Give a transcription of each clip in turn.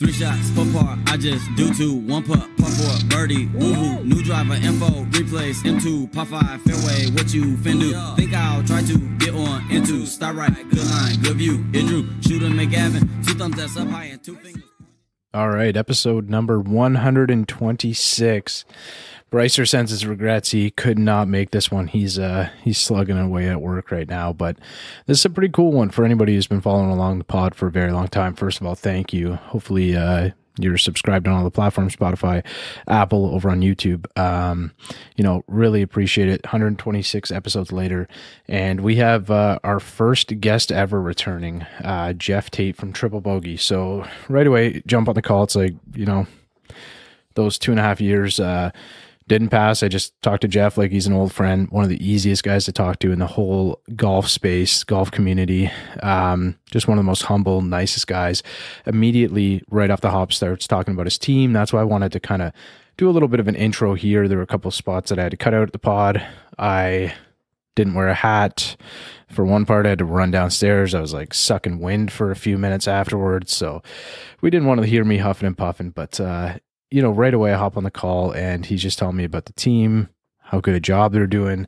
Three shots, four par, I just do two. One putt, par four, birdie, woohoo. New driver, info, replace, M2, par five, fairway, what you fin do? Think I'll try to get on into, start right, good line, good view. It drew, shooter McGavin, two thumbs that's up high and two fingers. All right, episode number 126. Brycer sends his regrets. He could not make this one. He's uh he's slugging away at work right now, but this is a pretty cool one for anybody who's been following along the pod for a very long time. First of all, thank you. Hopefully, uh, you're subscribed on all the platforms, Spotify, Apple, over on YouTube. Um, you know, really appreciate it. 126 episodes later, and we have uh, our first guest ever returning, uh, Geoff Tait from Triple Bogey. So right away, jump on the call. It's like you know, those two and a half years. Uh, didn't pass. I just talked to Geoff like he's an old friend, one of the easiest guys to talk to in the whole golf space, golf community. Um, just one of the most humble, nicest guys. Immediately, right off the hop, starts talking about his team. That's why I wanted to kind of do a little bit of an intro here. There were a couple spots that I had to cut out at the pod. I didn't wear a hat. For one part, I had to run downstairs. I was like sucking wind for a few minutes afterwards. So we didn't want to hear me huffing and puffing, but uh, you know, right away I hop on the call and he's just telling me about the team, how good a job they're doing,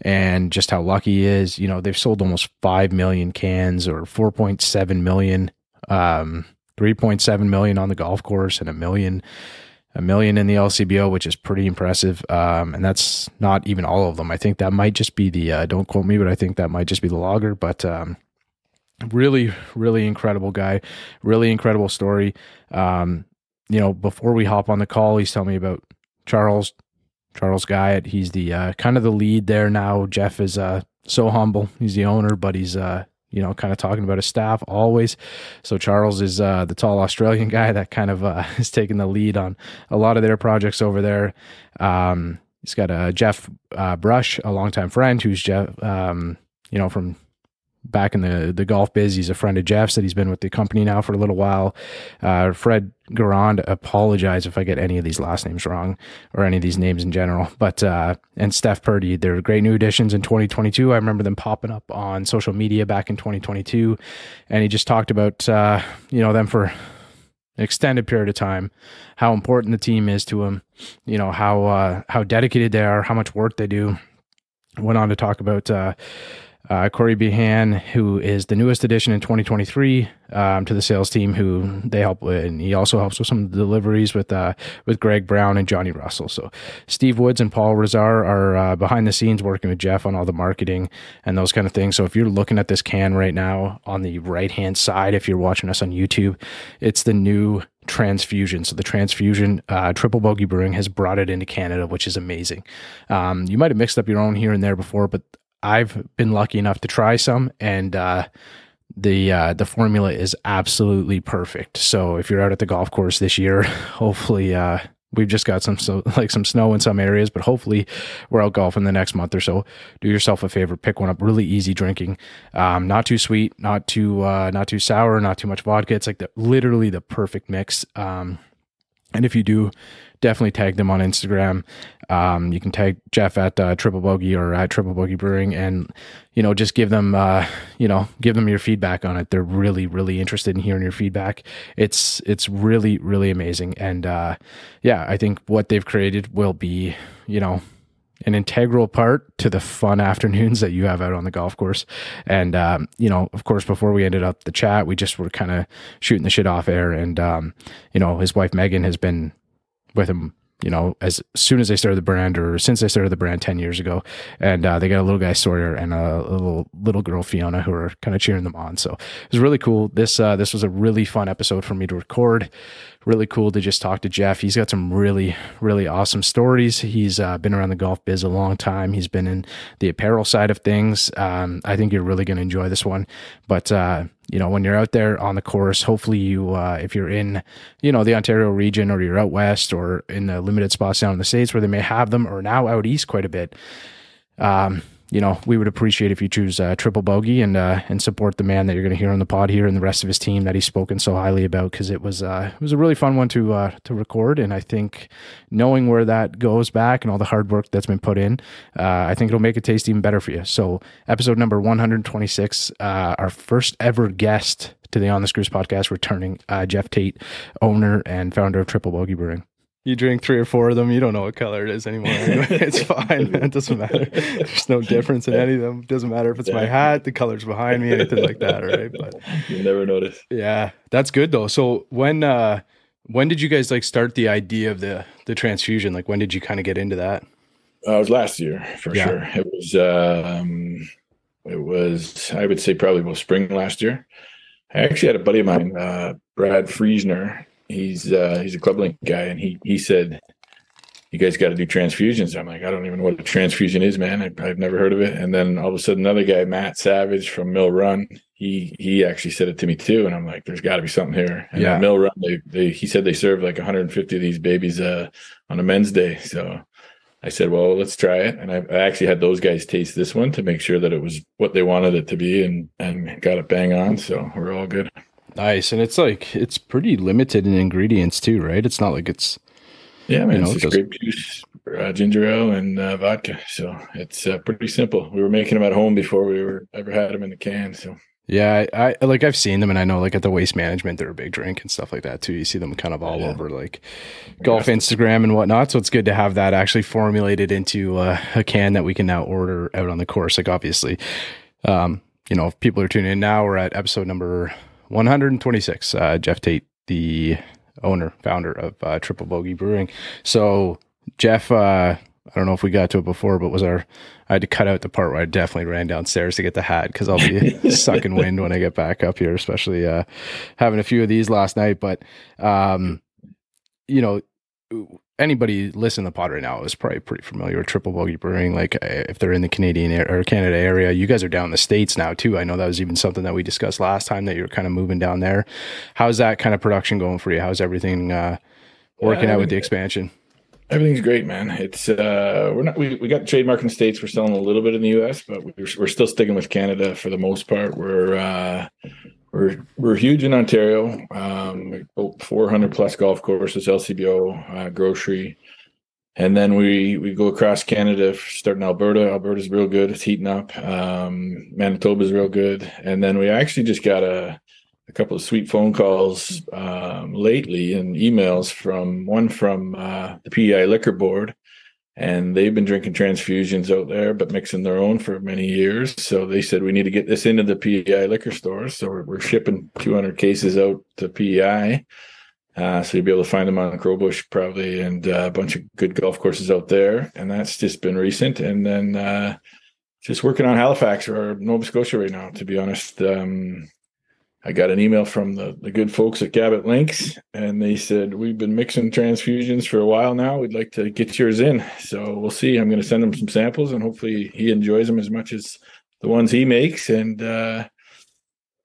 and just how lucky he is. You know, they've sold almost 5 million cans or 4.7 million, um, 3.7 million on the golf course and a million. A million in the LCBO, which is pretty impressive, um, and that's not even all of them. I think that might just be the. Uh, don't quote me, but I think that might just be the logger. But um, really, really incredible guy, really incredible story. Um, you know, before we hop on the call, he's telling me about Charles, Charles Guyot. He's the uh, kind of the lead there now. Geoff is uh, so humble. He's the owner, but he's uh, you know, kind of talking about his staff always. So Charles is uh, the tall Australian guy that kind of uh, is taking the lead on a lot of their projects over there. Um, he's got a Jeff uh, Brush, a longtime friend, who's Jeff, um, you know, from back in the the golf biz. He's a friend of Geoff's that he's been with the company now for a little while. Uh, Fred Garand, apologize if I get any of these last names wrong or any of these names in general. But uh, and Steph Purdy, they're great new additions in 2022. I remember them popping up on social media back in 2022, and he just talked about uh, you know them for an extended period of time, how important the team is to him, you know how uh, how dedicated they are, how much work they do. Went on to talk about uh, uh, Corey Behan, who is the newest addition in 2023 um, to the sales team, who they help with, and he also helps with some deliveries with uh, with Greg Brown and Johnny Russell. So Steve Woods and Paul Razar are uh, behind the scenes working with Geoff on all the marketing and those kind of things. So if you're looking at this can right now on the right hand side, if you're watching us on YouTube, it's the new transfusion. So the transfusion uh, triple bogey brewing has brought it into Canada, which is amazing. Um, you might have mixed up your own here and there before, but I've been lucky enough to try some, and uh, the uh, the formula is absolutely perfect. So if you're out at the golf course this year, hopefully uh, we've just got some so, like some snow in some areas, but hopefully we're out golfing the next month or so. Do yourself a favor, pick one up. Really easy drinking, um, not too sweet, not too uh, not too sour, not too much vodka. It's like the literally the perfect mix. Um, and if you do, definitely tag them on Instagram. Um, you can tag Geoff at uh, Triple Bogey or at Triple Bogey Brewing, and you know just give them uh, you know give them your feedback on it. They're really really interested in hearing your feedback. It's it's really really amazing, and uh, yeah, I think what they've created will be you know an integral part to the fun afternoons that you have out on the golf course. And, um, you know, of course, before we ended up the chat, we just were kind of shooting the shit off air. And, um, you know, his wife, Megan, has been with him you know, as soon as they started the brand or since they started the brand 10 years ago. And uh, they got a little guy Sawyer and a little little girl Fiona who are kind of cheering them on. So it was really cool. This uh, this was a really fun episode for me to record really cool to just talk to Geoff. He's got some really, really awesome stories. He's uh, been around the golf biz a long time. He's been in the apparel side of things. Um, I think you're really going to enjoy this one. But, uh, you know, when you're out there on the course, hopefully you, uh, if you're in, you know, the Ontario region or you're out west or in the limited spots down in the States where they may have them or now out east quite a bit, um, you know, we would appreciate if you choose uh, Triple Bogey and uh, and support the man that you're going to hear on the pod here and the rest of his team that he's spoken so highly about because it was uh, it was a really fun one to uh, to record and I think knowing where that goes back and all the hard work that's been put in, uh, I think it'll make it taste even better for you. So episode number 126, uh, our first ever guest to the On the Screws podcast, returning Geoff Tait, owner and founder of Triple Bogey Brewing. You drink three or four of them, you don't know what color it is anymore. Anyway, it's fine, man. It doesn't matter. There's no difference in any of them. It doesn't matter if it's my hat, the colors behind me, anything like that, right? But you never notice. Yeah, that's good though. So when uh when did you guys like start the idea of the the transfusion? Like when did you kind of get into that? Uh, it was last year for yeah. sure. It was um it was I would say probably about spring last year. I actually had a buddy of mine, uh, Brad Friesner he's uh, he's a ClubLink guy, and he he said, "You guys got to do transfusions." I'm like, I don't even know what a transfusion is, man. I, have never heard of it. And then all of a sudden, another guy, Matt Savage from Mill Run, he he actually said it to me too, and I'm like, there's got to be something here. And yeah, Mill Run, they, they he said they serve like 150 of these babies uh, on a men's day, so. I said, well, let's try it. And I, I, actually had those guys taste this one to make sure that it was what they wanted it to be and, and got it bang on. So we're all good. Nice, and it's like it's pretty limited in ingredients too, right? It's not like it's yeah, man. You know, it's just grape juice, uh, ginger ale, and uh, vodka. So it's uh, pretty simple. We were making them at home before we were ever had them in the can. So yeah, I, I, like I've seen them, and I know like at the waste management they're a big drink and stuff like that too. You see them kind of all yeah. over like golf Instagram and whatnot. So it's good to have that actually formulated into uh, a can that we can now order out on the course. Like obviously, um, you know, if people are tuning in now, we're at episode number 126. Uh, Geoff Tait, the owner, founder of uh, Triple Bogey Brewing. So, Geoff, uh, I don't know if we got to it before, but was our I had to cut out the part where I definitely ran downstairs to get the hat because I'll be sucking wind when I get back up here, especially uh, having a few of these last night. But um, you know, anybody listening to the pod right now is probably pretty familiar with Triple Bogey Brewing. Like uh, if they're in the Canadian or Canada area, you guys are down in the states now too. I know that was even something that we discussed last time that you were kind of moving down there. How's that kind of production going for you? How's everything uh, working yeah, out with the expansion? Everything's great, man. It's uh, we're not we, we got trademark in the states. We're selling a little bit in the U.S., but we're we're still sticking with Canada for the most part. We're uh, we're we're huge in Ontario. Um, 400 plus golf courses, LCBO, uh, grocery, and then we we go across Canada, starting Alberta. Alberta's real good; it's heating up. Um, Manitoba's real good, and then we actually just got a a couple of sweet phone calls um, lately and emails from one from uh, the PEI Liquor Board and they've been drinking transfusions out there, but mixing their own for many years. So they said we need to get this into the PEI liquor stores. So we're, we're shipping 200 cases out to PEI. Uh, so you'll be able to find them on Crowbush probably, and uh, a bunch of good golf courses out there. And that's just been recent. And then uh, just working on Halifax or Nova Scotia right now. To be honest, um, I got an email from the, the good folks at Cabot Links, and they said, We've been mixing transfusions for a while now. We'd like to get yours in. So we'll see. I'm going to send him some samples, and hopefully he enjoys them as much as the ones he makes. And uh,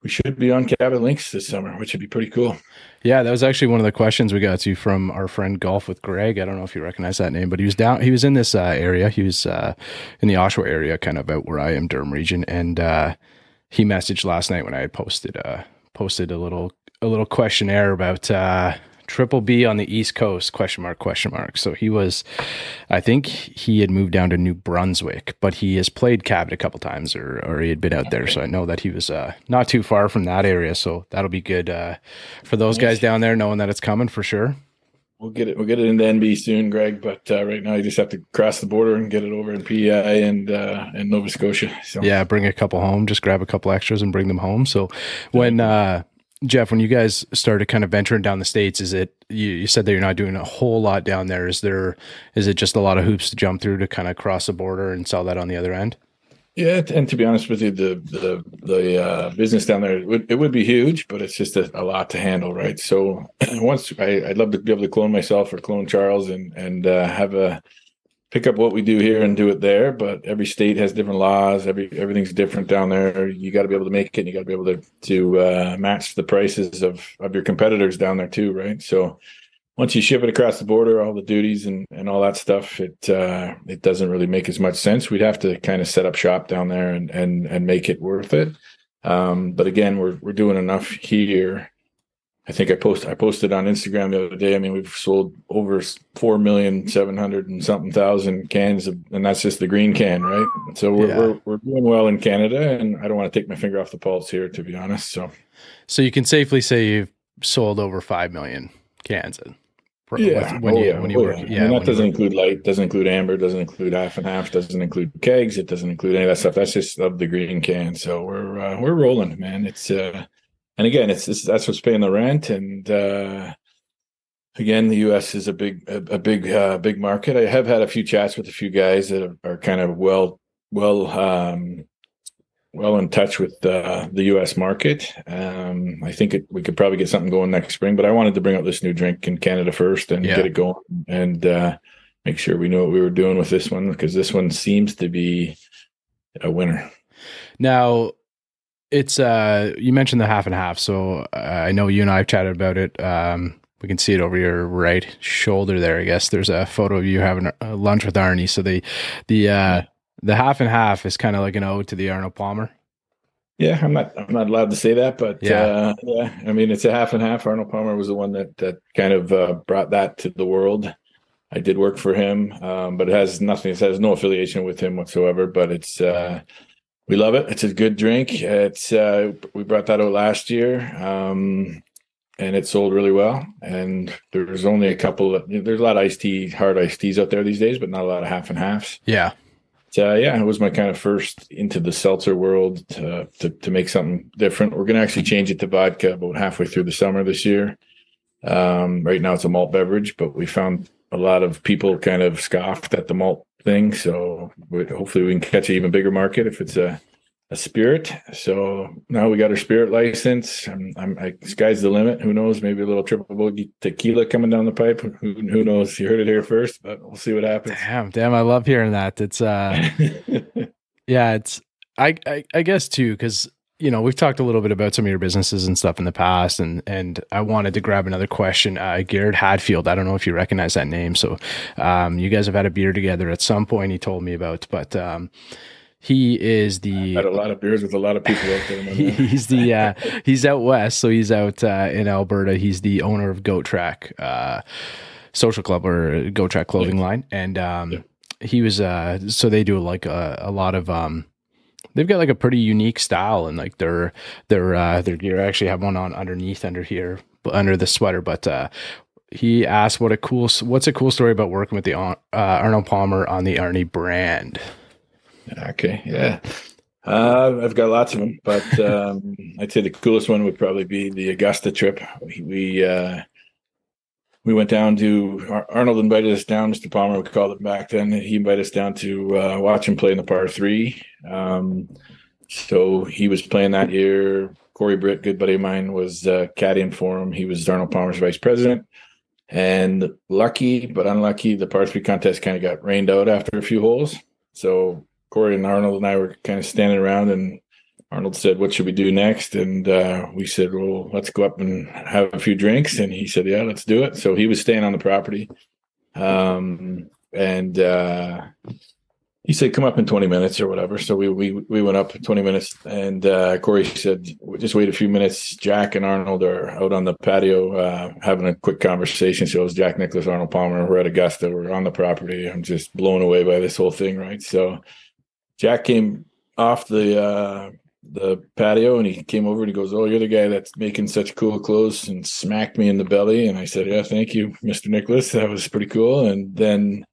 we should be on Cabot Links this summer, which would be pretty cool. Yeah, that was actually one of the questions we got to from our friend Golf with Greg. I don't know if you recognize that name, but he was down. He was in this uh, area. He was uh, in the Oshawa area, kind of out where I am, Durham region, and uh, he messaged last night when I had posted uh posted a little a little questionnaire about uh triple B on the East Coast question mark question mark. So he was I think he had moved down to New Brunswick, but he has played Cabot a couple times or or he had been out there. So I know that he was uh not too far from that area. So that'll be good uh for those guys down there knowing that it's coming for sure. We'll get it. We'll get it into NB soon, Greg. But uh, right now, you just have to cross the border and get it over in PEI and uh, Nova Scotia. So yeah, bring a couple home. Just grab a couple extras and bring them home. So when uh, Geoff, when you guys started kind of venturing down the states, is it you, you said that you're not doing a whole lot down there? Is there is it just a lot of hoops to jump through to kind of cross the border and sell that on the other end? Yeah, and to be honest with you, the the the uh, business down there it would, it would be huge, but it's just a, a lot to handle, right? So once I, would love to be able to clone myself or clone Charles and and uh, have a pick up what we do here and do it there. But every state has different laws. Every everything's different down there. You got to be able to make it. and You got to be able to to uh, match the prices of of your competitors down there too, right? So once you ship it across the border, all the duties and, and all that stuff, it uh, it doesn't really make as much sense. We'd have to kind of set up shop down there and and and make it worth it. Um, but again, we're we're doing enough here. I think I post I posted on Instagram the other day. I mean, we've sold over four million seven hundred and something thousand cans, of, and that's just the green can, right? So we're, Yeah. we're we're doing well in Canada, and I don't want to take my finger off the pulse here, to be honest. So So you can safely say you've sold over five million cans. in- Yeah, with- when oh, you yeah, when you oh, work, yeah. yeah, And when that doesn't include light, doesn't include amber, doesn't include half and half, doesn't include kegs, it doesn't include any of that stuff. That's just of the green can. So we're uh, we're rolling, man. It's uh, and again, it's, it's that's what's paying the rent, and uh, again, the U.S. is a big a, a big uh, big market. I have had a few chats with a few guys that are, are kind of well well um, well in touch with uh, the U.S. market. Um, I think it, we could probably get something going next spring, but I wanted to bring up this new drink in Canada first and Yeah. get it going and uh, make sure we knew what we were doing with this one because this one seems to be a winner. Now, it's uh you mentioned the half and half, so uh, I know you and I have chatted about it. Um, we can see it over your right shoulder there. I guess there's a photo of you having a lunch with Arnie. So the the uh the half and half is kind of like an ode to the Arnold Palmer. Yeah, I'm not I'm not allowed to say that, but Yeah. uh, yeah, I mean it's a half and half. Arnold Palmer was the one that that kind of uh, brought that to the world. I did work for him, um, but it has nothing. It has no affiliation with him whatsoever. But it's uh, we love it. It's a good drink. It's uh, we brought that out last year, um, and it sold really well. And there's only a couple. Of, there's a lot of iced tea, hard iced teas out there these days, but not a lot of half and halves. Yeah, So yeah, it was my kind of first into the seltzer world to, to to make something different. We're gonna actually change it to vodka about halfway through the summer this year. Um, right now it's a malt beverage, but we found a lot of people kind of scoffed at the malt thing. So we, hopefully we can catch an even bigger market if it's a a spirit. So now we got our spirit license. I'm, I'm I, sky's the limit. Who knows? Maybe a little triple bogey tequila coming down the pipe. Who, who knows? You heard it here first, but we'll see what happens. damn, damn, I love hearing that. It's uh, yeah, it's I I, I guess too because you know we've talked a little bit about some of your businesses and stuff in the past, and and I wanted to grab another question. Uh, Garrett Hadfield, I don't know if you recognize that name. So, um, you guys have had a beer together at some point. He told me about, but um, he is the had a lot of beers with a lot of people out there. my He- man. he's the uh, he's out west, so he's out uh, in Alberta. He's the owner of Goat Track uh, Social Club or Goat Track clothing line, and um, Yeah. he was uh, so they do like a, a lot of um, they've got like a pretty unique style and like their their uh, their gear. I actually have one on underneath under here, under the sweater, but. Uh, he asked what a cool what's a cool story about working with the uh, Arnold Palmer on the Arnie brand. Okay, yeah. Uh, I've got lots of them, but um, I'd say the coolest one would probably be the Augusta trip. We we, uh, we went down to Ar- Arnold invited us down. Mr. Palmer, we called it back then. He invited us down to uh, watch him play in the par three. Um, so he was playing that year. Cori Britt, good buddy of mine, was uh, caddying for him. He was Arnold Palmer's vice president. And lucky but unlucky, the par three contest kind of got rained out after a few holes. So Cori and Arnold and I were kind of standing around, and Arnold said, "What should we do next?" And uh, we said, "Well, let's go up and have a few drinks." And he said, "Yeah, let's do it." So he was staying on the property, um, and uh, he said, "Come up in twenty minutes or whatever." So we we we went up twenty minutes, and uh, Cori said, "Just wait a few minutes." Jack and Arnold are out on the patio uh, having a quick conversation. So it was Jack Nicklaus, Arnold Palmer. We're at Augusta. We're on the property. I'm just blown away by this whole thing, right? So Jack came off the uh, the patio and he came over and he goes, "Oh, you're the guy that's making such cool clothes," and smacked me in the belly. And I said, "Yeah, thank you, Mister Nicklaus. That was pretty cool." And then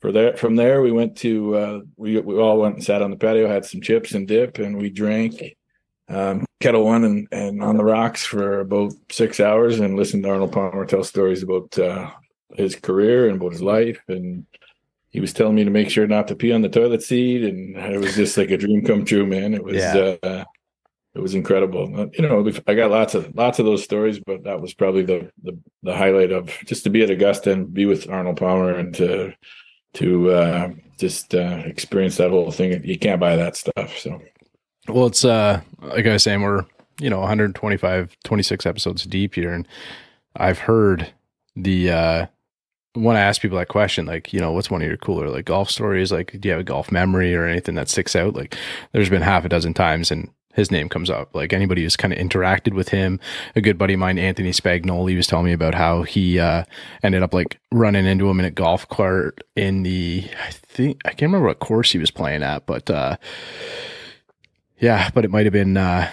for there from there we went to uh, we we all went and sat on the patio, had some chips and dip, and we drank um, Ketel One and and on the rocks for about six hours and listened to Arnold Palmer tell stories about uh, his career and about his life and he was telling me to make sure not to pee on the toilet seat and it was just like a dream come true man. It was Yeah. uh it was incredible. Uh, you know i got lots of lots of those stories but that was probably the the, the highlight of just to be at augusta and be with arnold palmer and to to uh just uh experience that whole thing. You can't buy that stuff so. Well, it's uh like I was saying, we're you know 125, 26 episodes deep here, and I've heard the uh when I ask people that question, like, you know, what's one of your cooler like golf stories? Like, do you have a golf memory or anything that sticks out? Like, there's been half a dozen times and his name comes up. Like anybody who's kind of interacted with him, a good buddy of mine, Anthony Spagnoli, was telling me about how he uh, ended up like running into him in a golf cart in the, I think, I can't remember what course he was playing at, but uh, yeah, but it might have been, uh,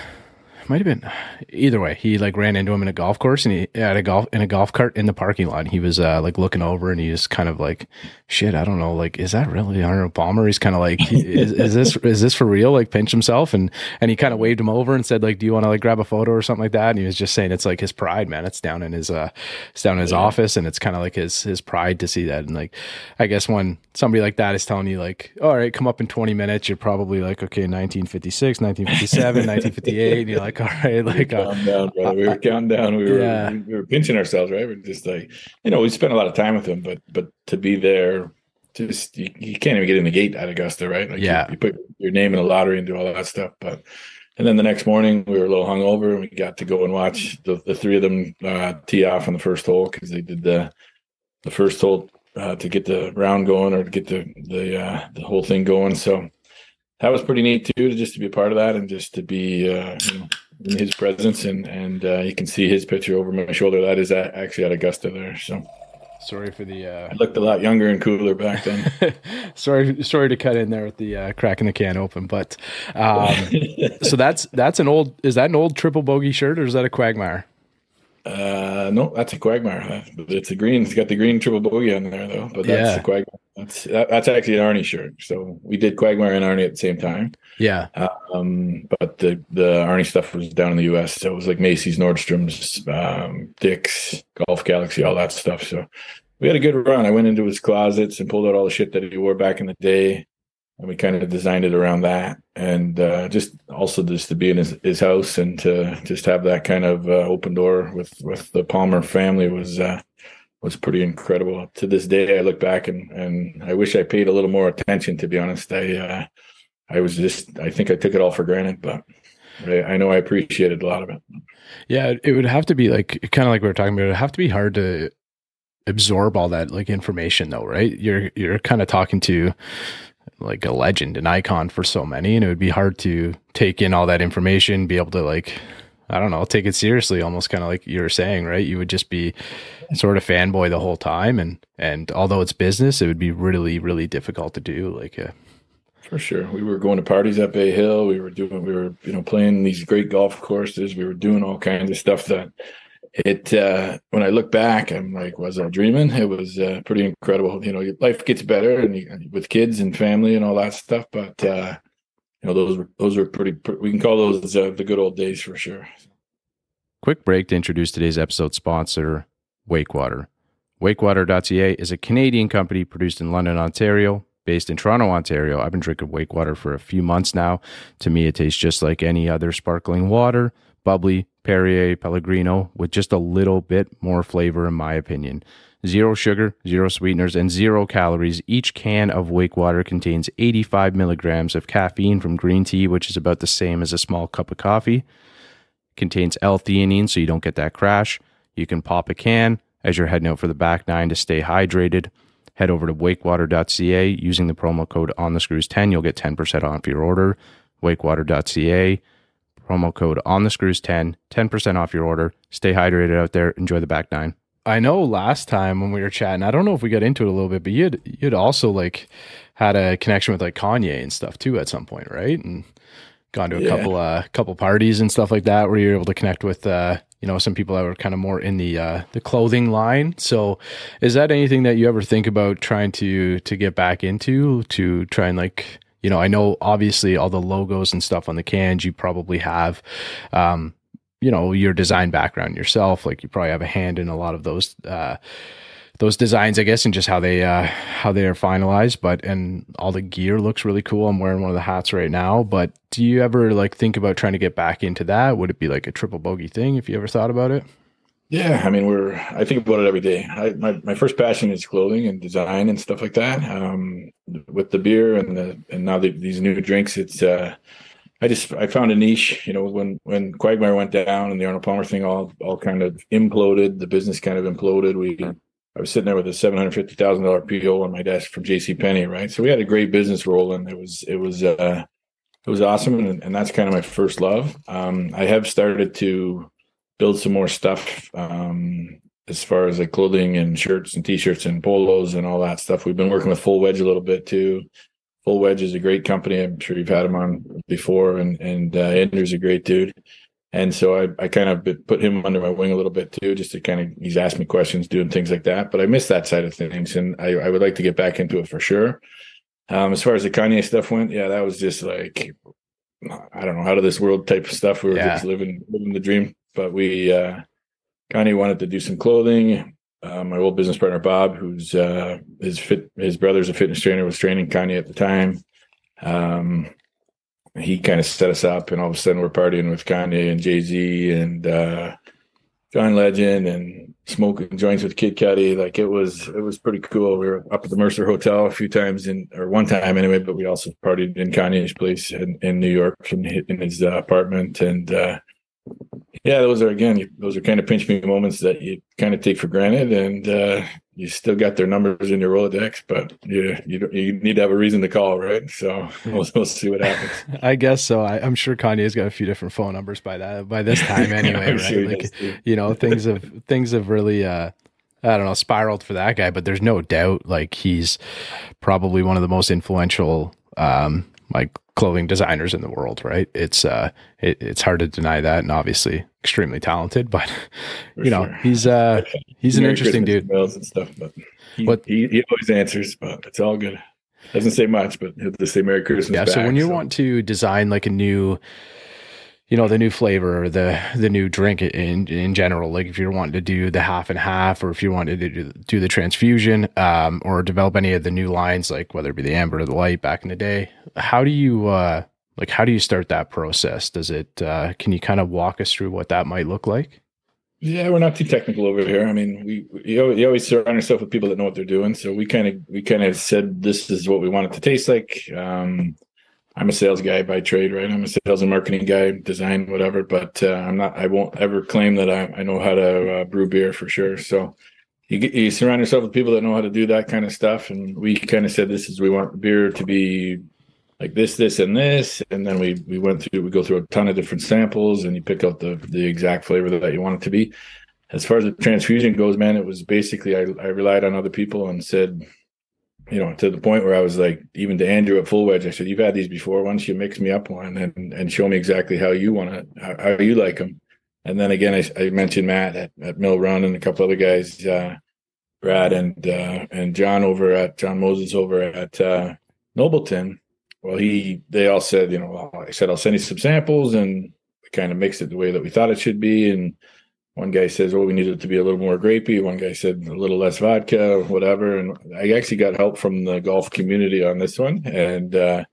might have been either way. He like ran into him in a golf course and he had a golf in a golf cart in the parking lot. He was uh, like looking over and he was kind of like, shit, I don't know, like is that really Arnold Palmer? He's kind of like, is, is, this is this for real? Like pinch himself and and he kind of waved him over and said like, do you want to like grab a photo or something like that? And he was just saying it's like his pride, man. It's down in his uh, it's down in his yeah. office and it's kind of like his his pride to see that. And like, I guess when somebody like that is telling you like, all right, come up in twenty minutes, you're probably like, okay, 1956, 1957, 1958. And you're like, all right, like uh, down, brother. we were counting down. We were yeah. we were pinching ourselves, right? We're just like, you know, we spent a lot of time with him, but but to be there, just you, you can't even get in the gate at Augusta, right? Like yeah, you, you, put your name in the lottery and do all that stuff, but. And then the next morning, we were a little hungover, and we got to go and watch the, the three of them uh, tee off on the first hole because they did the the first hole uh, to get the round going or to get the the uh, the whole thing going. So that was pretty neat too, to just to be a part of that and just to be uh, you know, in his presence, and and uh, you can see his picture over my shoulder. That is actually at Augusta there. So sorry for the. Uh... I looked a lot younger and cooler back then. sorry, sorry to cut in there with the uh, cracking the can open, but um, so that's that's an old. Is that an old triple bogey shirt or is that a Quagmire? Uh, no, that's a Quagmire. It's a green. It's got the green triple bogey on there though. But that's yeah. the Quagmire. That's that, that's actually an Arnie shirt. So we did Quagmire and Arnie at the same time. Yeah. Um, but the the Arnie stuff was down in the U.S. So it was like Macy's, Nordstrom's, um, Dick's, Golf Galaxy, all that stuff. So we had a good run. I went into his closets and pulled out all the shit that he wore back in the day and we kind of designed it around that. And uh, just also just to be in his, his house and to just have that kind of uh, open door with with the palmer family was uh, was pretty incredible. To this day i look back and and i wish i paid a little more attention to be honest. I uh, i was just i think i took it all for granted but I, I know i appreciated a lot of it. Yeah it would have to be like kind of like we were talking about it would have to be hard to absorb all that like information though right? You're you're kind of talking to like a legend, an icon for so many, and it would be hard to take in all that information, be able to like, I don't know, take it seriously, almost kind of like you were saying, right? You would just be sort of fanboy the whole time, and and although it's business, it would be really really difficult to do. Like, uh, for sure, we were going to parties at Bay Hill. We were doing, we were you know playing these great golf courses. We were doing all kinds of stuff that it uh, when I look back, I'm like, was I dreaming? It was uh, pretty incredible. You know, life gets better and you, with kids and family and all that stuff. But uh, you know, those were those were pretty. We can call those uh, the good old days for sure. Quick break to introduce today's episode sponsor, Wakewater. Wakewater.ca is a Canadian company produced in London, Ontario, based in Toronto, Ontario. I've been drinking Wakewater for a few months now. To me, it tastes just like any other sparkling water, bubbly, Perrier Pellegrino with just a little bit more flavor, in my opinion. Zero sugar, zero sweeteners, and zero calories. Each can of Wake Water contains 85 milligrams of caffeine from green tea, which is about the same as a small cup of coffee. Contains L-theanine, so you don't get that crash. You can pop a can as you're heading out for the back nine to stay hydrated. Head over to wakewater.ca using the promo code on the screws 10. You'll get 10% off your order. Wakewater.ca promo code on the screws 10 10% off your order. Stay hydrated out there. Enjoy the back nine. I know last time when we were chatting i don't know if we got into it a little bit but you'd you'd also like had a connection with like kanye and stuff too at some point right? And gone to a yeah. couple uh couple parties and stuff like that where you're able to connect with uh you know some people that were kind of more in the uh the clothing line. So is that anything that you ever think about trying to to get back into to try and like you know, I know obviously all the logos and stuff on the cans you probably have, um, you know, your design background yourself. Like you probably have a hand in a lot of those, uh, those designs, I guess, and just how they uh, how they are finalized. But and all the gear looks really cool. I'm wearing one of the hats right now. But do you ever like think about trying to get back into that? Would it be like a triple bogey thing if you ever thought about it? Yeah, I mean, we're I think about it every day. I, my my first passion is clothing and design and stuff like that. Um, with the beer and the and now the, these new drinks, it's uh, I just I found a niche. You know, when when Quagmire went down and the Arnold Palmer thing all all kind of imploded, the business kind of imploded. We I was sitting there with a seven hundred fifty thousand dollar PO on my desk from J.C. Penney, right? So we had a great business rolling. It was it was uh, it was awesome, and, and that's kind of my first love. Um, I have started to build some more stuff um, as far as like clothing and shirts and t-shirts and polos and all that stuff. We've been working with Full Wedge a little bit too. Full Wedge is a great company. I'm sure you've had him on before, and and uh, Andrew's a great dude. And so I, I kind of put him under my wing a little bit too, just to kind of he's asked me questions, doing things like that. But I miss that side of things, and I, I would like to get back into it for sure. Um, as far as the Kanye stuff went, yeah, that was just like I don't know how to this world type of stuff. We were yeah. just living living the dream. But we uh, Kanye wanted to do some clothing. Uh, my old business partner Bob, who's uh, his fit, his brother's a fitness trainer, was training Kanye at the time. Um, he kind of set us up, and all of a sudden we're partying with Kanye and Jay Z and uh, John Legend and smoking joints with Kid Cudi. Like it was, it was pretty cool. We were up at the Mercer Hotel a few times, in or one time anyway. But we also partied in Kanye's place in, in New York, in, in his uh, apartment, and uh, yeah, those are again, those are kind of pinch me moments that you kind of take for granted, and uh, you still got their numbers in your Rolodex, but you you you need to have a reason to call, right? So we'll, we'll see what happens. I guess so. I, am sure Kanye's got a few different phone numbers by that by this time anyway, right? Sure like you know, things have things have really. Uh, I don't know, spiraled for that guy, but there's no doubt like he's probably one of the most influential um, like clothing designers in the world, right? It's uh, it, it's hard to deny that, and obviously extremely talented. But For you know, sure. he's uh, he's an interesting Christmas dude. and stuff, but he, but he, he always answers, but it's all good. Doesn't say much, but he'll just say Merry Christmas. Yeah. Back, so when you so. want to design like a new you know the new flavor or the the new drink in in general. Like if you're wanting to do the half and half or if you wanted to do, the transfusion um, or develop any of the new lines like whether it be the amber or the light back in the day how do you uh like how do you start that process? Does it uh can you kind of walk us through what that might look like? Yeah we're not too technical over here. I mean we you you always surround yourself with people that know what they're doing. So we kind of we kind of said this is what we want it to taste like. Um I'm a sales guy by trade, right? I'm a sales and marketing guy, design, whatever. But uh, I'm not. I won't ever claim that I, I know how to uh, brew beer for sure. So you you surround yourself with people that know how to do that kind of stuff. And we kind of said this is we want beer to be like this, this, and this. And then we we went through. We go through a ton of different samples, and you pick out the the exact flavor that you want it to be. As far as the transfusion goes, man, it was basically I, I relied on other people and said you know, to the point where I was like, even to Andrew at Full Wedge, I said, "You've had these before. Why don't you mix me up one and and show me exactly how you want to, how, how, you like them?" And then again, I, I, mentioned Matt at, at Mill Run and a couple other guys, uh, Brad and uh, and John over at John Moses over at uh, Nobleton. Well, he they all said, you know, I said I'll send you some samples, and kind of mixed it the way that we thought it should be, and one guy says, "Well, we need it to be a little more grapey." One guy said, "A little less vodka, whatever." And I actually got help from the golf community on this one, and uh,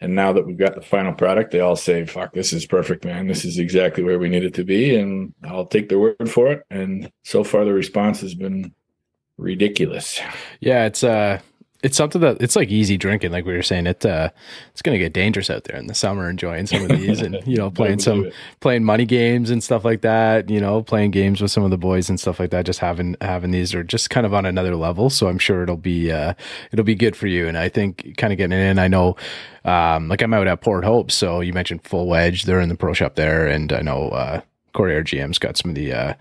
and now that we've got the final product, they all say, "Fuck, this is perfect, man. This is exactly where we need it to be." And I'll take their word for it. And so far, the response has been ridiculous. Yeah, it's uh it's something that it's like easy drinking, like we were saying. It uh, it's gonna get dangerous out there in the summer, enjoying some of these, and you know, playing some playing money games and stuff like that. You know, playing games with some of the boys and stuff like that. Just having having these are just kind of on another level. So I'm sure it'll be uh, it'll be good for you. And I think kind of getting in. I know, um, like I'm out at Port Hope, so you mentioned Full Wedge. They're in the pro shop there, and I know uh, Corey RGM's got some of the. Uh,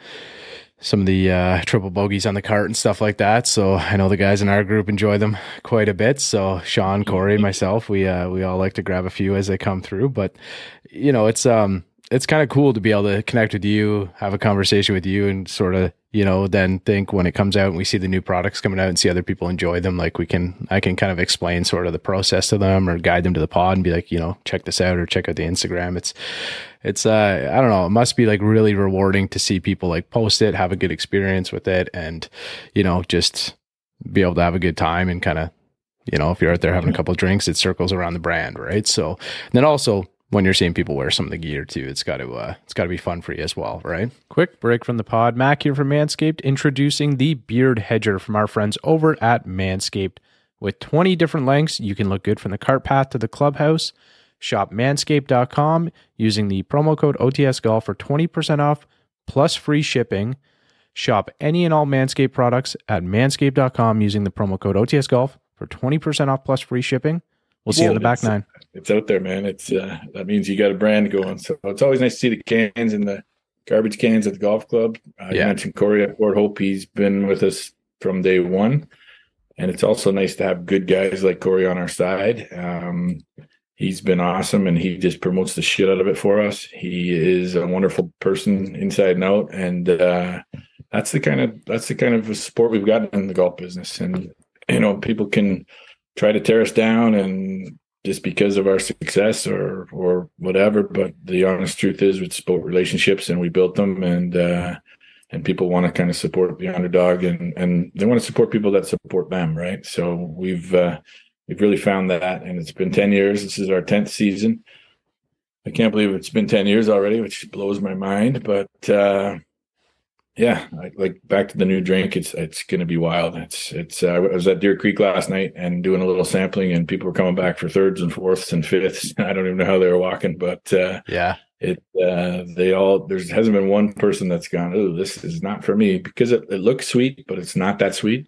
some of the uh, triple bogeys on the cart and stuff like that. So I know the guys in our group enjoy them quite a bit. So Sean, Corey, myself, we uh, we all like to grab a few as they come through. But you know, it's um it's kind of cool to be able to connect with you, have a conversation with you, and sort of you know then think when it comes out and we see the new products coming out and see other people enjoy them like we can i can kind of explain sort of the process to them or guide them to the pod and be like you know check this out or check out the instagram. It's it's uh i don't know it must be like really rewarding to see people like post it have a good experience with it and you know just be able to have a good time and kind of you know if you're out there having a couple drinks it circles around the brand right? So then also when you're seeing people wear some of the gear too. It's got to uh, it's got to be fun for you as well, right? Quick break from the pod. Mac here from Manscaped, introducing the Beard Hedger from our friends over at Manscaped. With 20 different lengths, you can look good from the cart path to the clubhouse. Shop manscaped.com using the promo code OTSGolf for 20% off plus free shipping. Shop any and all Manscaped products at manscaped.com using the promo code OTSGolf for 20% off plus free shipping. We'll see you on the back nine. It's out there, man. It's uh, that means you got a brand going. So it's always nice to see the cans and the garbage cans at the golf club. Uh, Yeah. You mentioned Corey at Port Hope. He's been with us from day one, and it's also nice to have good guys like Corey on our side. Um, he's been awesome, and he just promotes the shit out of it for us. He is a wonderful person inside and out, and uh, that's the kind of that's the kind of support we've got in the golf business. And you know, people can try to tear us down and just because of our success or or whatever but the honest truth is it's about relationships and we built them and uh and people want to kind of support the underdog and and they want to support people that support them right? So we've uh we've really found that and it's been 10 years. This is our 10th season. I can't believe it's been 10 years already which blows my mind but uh yeah, I, like back to the new drink. It's it's going to be wild. It's it's. Uh, I was at Deer Creek last night and doing a little sampling, and people were coming back for thirds and fourths and fifths. I don't even know how they were walking, but uh, Yeah. it uh, they all there hasn't been one person that's gone. Oh, this is not for me because it, it looks sweet, but it's not that sweet.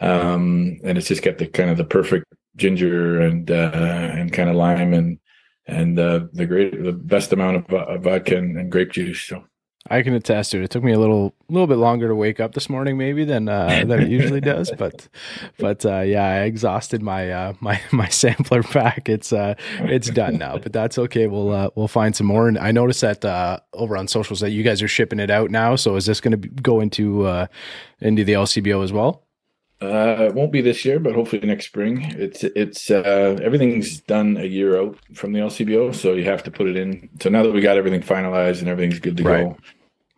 Um, and it's just got the kind of the perfect ginger and uh, and kind of lime and and uh, the great the best amount of, uh, vodka and, and grape juice. So. I can attest to it. It took me a little little bit longer to wake up this morning, maybe than uh, than it usually does. But but uh, yeah, I exhausted my uh, my my sampler pack. It's uh it's done now, but that's okay. We'll uh, we'll find some more. And I noticed that uh, over on socials that you guys are shipping it out now. So is this going to go into uh, into the LCBO as well? Uh, it won't be this year, but hopefully next spring. It's it's uh, everything's done a year out from the LCBO, so you have to put it in. So now that we got everything finalized and everything's good to Right. go,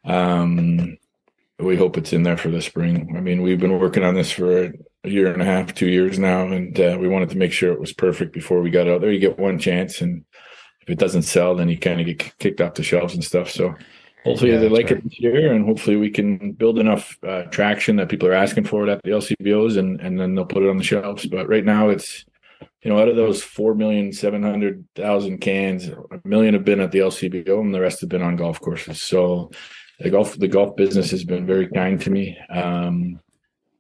um, we hope it's in there for the spring. I mean, we've been working on this for a year and a half, two years now, and uh, we wanted to make sure it was perfect before we got out there. You get one chance, and if it doesn't sell, then you kind of get kicked off the shelves and stuff. So hopefully Yeah, they like right. it this year, and hopefully we can build enough uh, traction that people are asking for it at the LCBOs, and and then they'll put it on the shelves. But right now, it's you know out of those four million seven hundred thousand cans, a million have been at the LCBO, and the rest have been on golf courses. So the golf the golf business has been very kind to me. Um,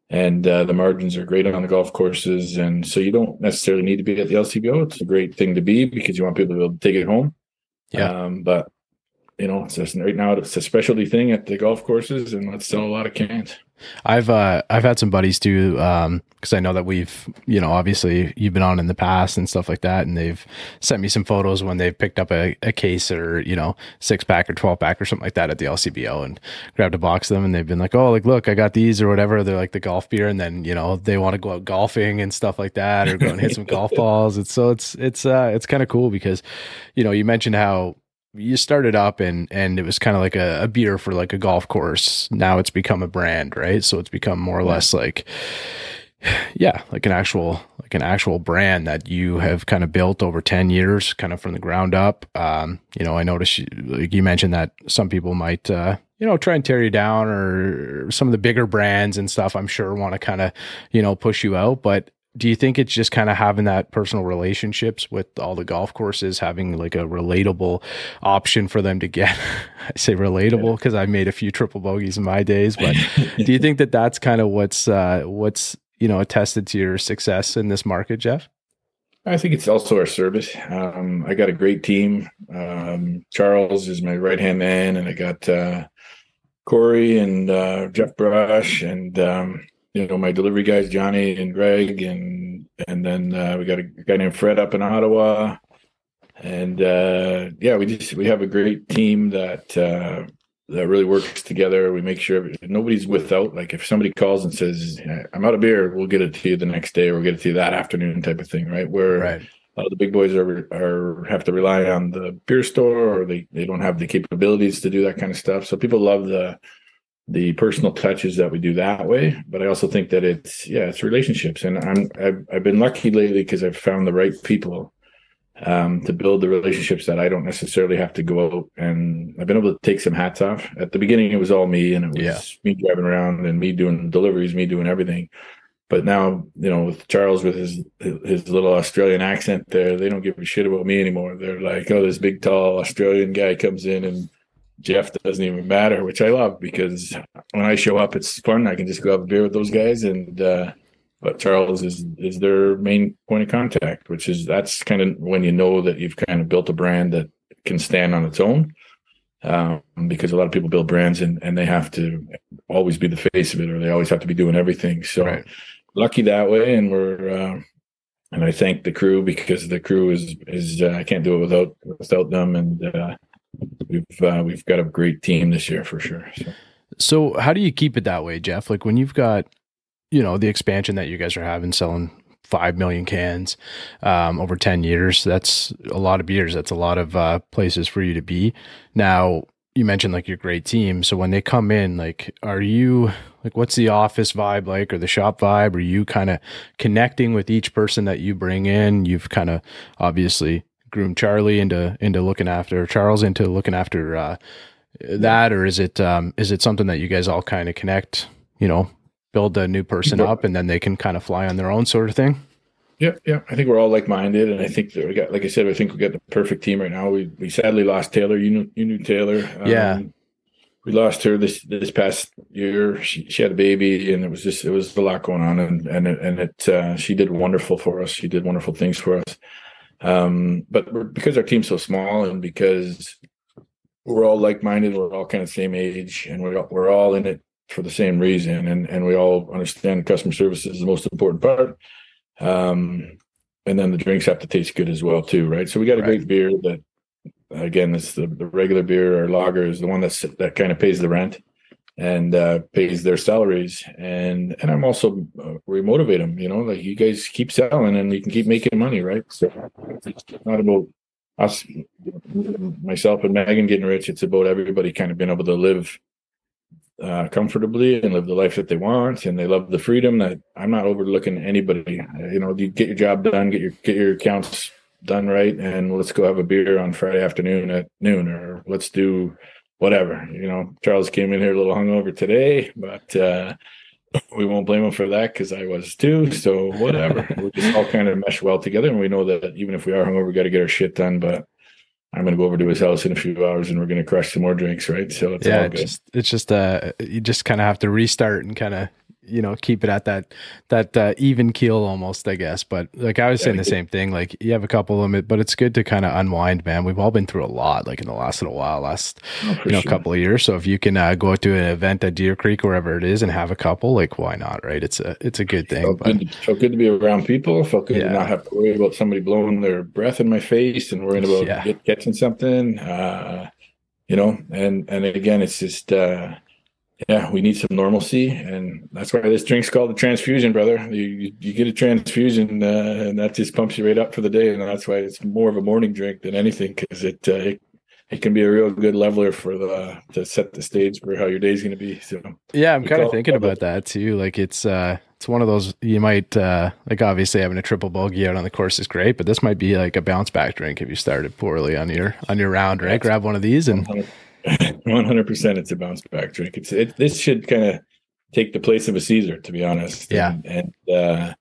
and uh, the margins are great on the golf courses, and so you don't necessarily need to be at the LCBO. It's a great thing to be because you want people to be able to take it home. Yeah. Um, but you know, it's just right now it's a specialty thing at the golf courses, and let's sell a lot of cans. I've uh I've had some buddies too, um, because I know that we've you know obviously you've been on in the past and stuff like that, and they've sent me some photos when they've picked up a, a case or you know six pack or twelve pack or something like that at the LCBO and grabbed a box of them, and they've been like, oh, like look, I got these or whatever. They're like the golf beer, and then you know they want to go out golfing and stuff like that, or go and hit some golf balls. It's so it's it's uh it's kind of cool because you know you mentioned how you started up and and it was kind of like a, a beer for like a golf course. Now it's become a brand right? So it's become more or less like yeah like an actual like an actual brand that you have kind of built over 10 years kind of from the ground up. Um you know i noticed you, like you mentioned that some people might uh you know try and tear you down or some of the bigger brands and stuff i'm sure want to kind of you know push you out. But do you think it's just kind of having that personal relationships with all the golf courses having like a relatable option for them to get i say relatable because i made a few triple bogeys in my days but do you think that that's kind of what's uh what's you know attested to your success in this market Geoff I think it's also our service. Um, I got a great team. Um, Charles is my right hand man, and I got uh, Corey and uh, Jeff Brush, and um, you know my delivery guys Johnny and Greg, and and then uh, we got a guy named Fred up in Ottawa, and uh, yeah, we just we have a great team that uh, that really works together. We make sure nobody's without. Like if somebody calls and says I'm out of beer, we'll get it to you the next day, or we'll get it to you that afternoon, type of thing, right? Where right a lot of the big boys are are have to rely on the beer store or they, they don't have the capabilities to do that kind of stuff. So people love the the personal touches that we do that way. But I also think that it's yeah, it's relationships. And I'm I've, I've been lucky lately because I've found the right people um, to build the relationships that I don't necessarily have to go out and I've been able to take some hats off. At the beginning it was all me and it was Yeah. me driving around and me doing deliveries, me doing everything. but now you know with Charles with his his little Australian accent there, they don't give a shit about me anymore. They're like, oh, this big tall Australian guy comes in and Geoff doesn't even matter, which I love because when I show up, it's fun. I can just go have a beer with those guys, and uh, but Charles is is their main point of contact, which is that's kind of when you know that you've kind of built a brand that can stand on its own. Um, because a lot of people build brands and, and they have to always be the face of it, or they always have to be doing everything. So right. lucky that way, and we're uh, and I thank the crew because the crew is is uh, I can't do it without without them, and uh, we've uh, we've got a great team this year for sure. So. so how do you keep it that way, Geoff? Like when you've got you know the expansion that you guys are having, selling five million cans um, over ten years. That's a lot of beers. That's a lot of uh, places for you to be. Now you mentioned like your great team. So when they come in, like, are you like, what's the office vibe like, or the shop vibe? Are you kind of connecting with each person that you bring in? You've kind of obviously groomed Charlie into into looking after Charles into looking after uh, that, or is it um, is it something that you guys all kind of connect? You know, build a new person up and then they can kind of fly on their own sort of thing? Yeah, yeah. I think we're all like minded, and I think that we got, like I said, I think we got the perfect team right now. We we sadly lost Taylor. You knew you knew Taylor. Um, yeah. We lost her this this past year. She she had a baby, and it was just it was a lot going on, and and it, and it uh, she did wonderful for us. She did wonderful things for us. Um, but because our team's so small, and because we're all like minded, we're all kind of same age, and we're we're all in it for the same reason, and and we all understand customer service is the most important part. Um, and then the drinks have to taste good as well too, right? So we got a right. great beer that, again, it's the, the regular beer or lager is the one that's that kind of pays the rent and uh, pays their salaries. And and I'm also uh, we motivate them, you know, like you guys keep selling and you can keep making money, right? So it's not about us, myself and Megan getting rich. It's about everybody kind of being able to live uh, comfortably and live the life that they want, and they love the freedom that I'm not overlooking anybody. You know, you get your job done, get your get your accounts done right, and let's go have a beer on Friday afternoon at noon, or let's do whatever. You know, Charles came in here a little hungover today, but uh, we won't blame him for that because I was too. So whatever, we just all kind of mesh well together, and we know that even if we are hungover, we got to get our shit done. But I'm going to go over to his house in a few hours and we're going to crush some more drinks, right? So it's yeah, all good. It's just, it's just uh, you just kind of have to restart and kind of you know keep it at that that uh, even keel almost i guess but like i was saying the same thing like you have a couple of them but it's good to kind of unwind man we've all been through a lot like in the last little while last oh, you know sure. couple of years so if you can uh, go to an event at deer creek wherever it is and have a couple like why not right it's a it's a good thing felt, but, good, felt good to be around people felt good yeah. to not have to worry about somebody blowing their breath in my face and worrying about yeah. get, catching something uh you know and and again it's just uh yeah, we need some normalcy, and that's why this drink's called the transfusion, brother. You you get a transfusion, uh, and that just pumps you right up for the day, and that's why it's more of a morning drink than anything because it, uh, it it can be a real good leveler for the to set the stage for how your day's going to be. So yeah, I'm kind of thinking about that too. Like it's uh it's one of those you might uh like obviously having a triple bogey out on the course is great, but this might be like a bounce back drink if you started poorly on your on your round, right? Grab one of these and. One hundred percent, it's a bounce back drink. It's it. This should kind of take the place of a Caesar, to be honest. Yeah, and, and uh,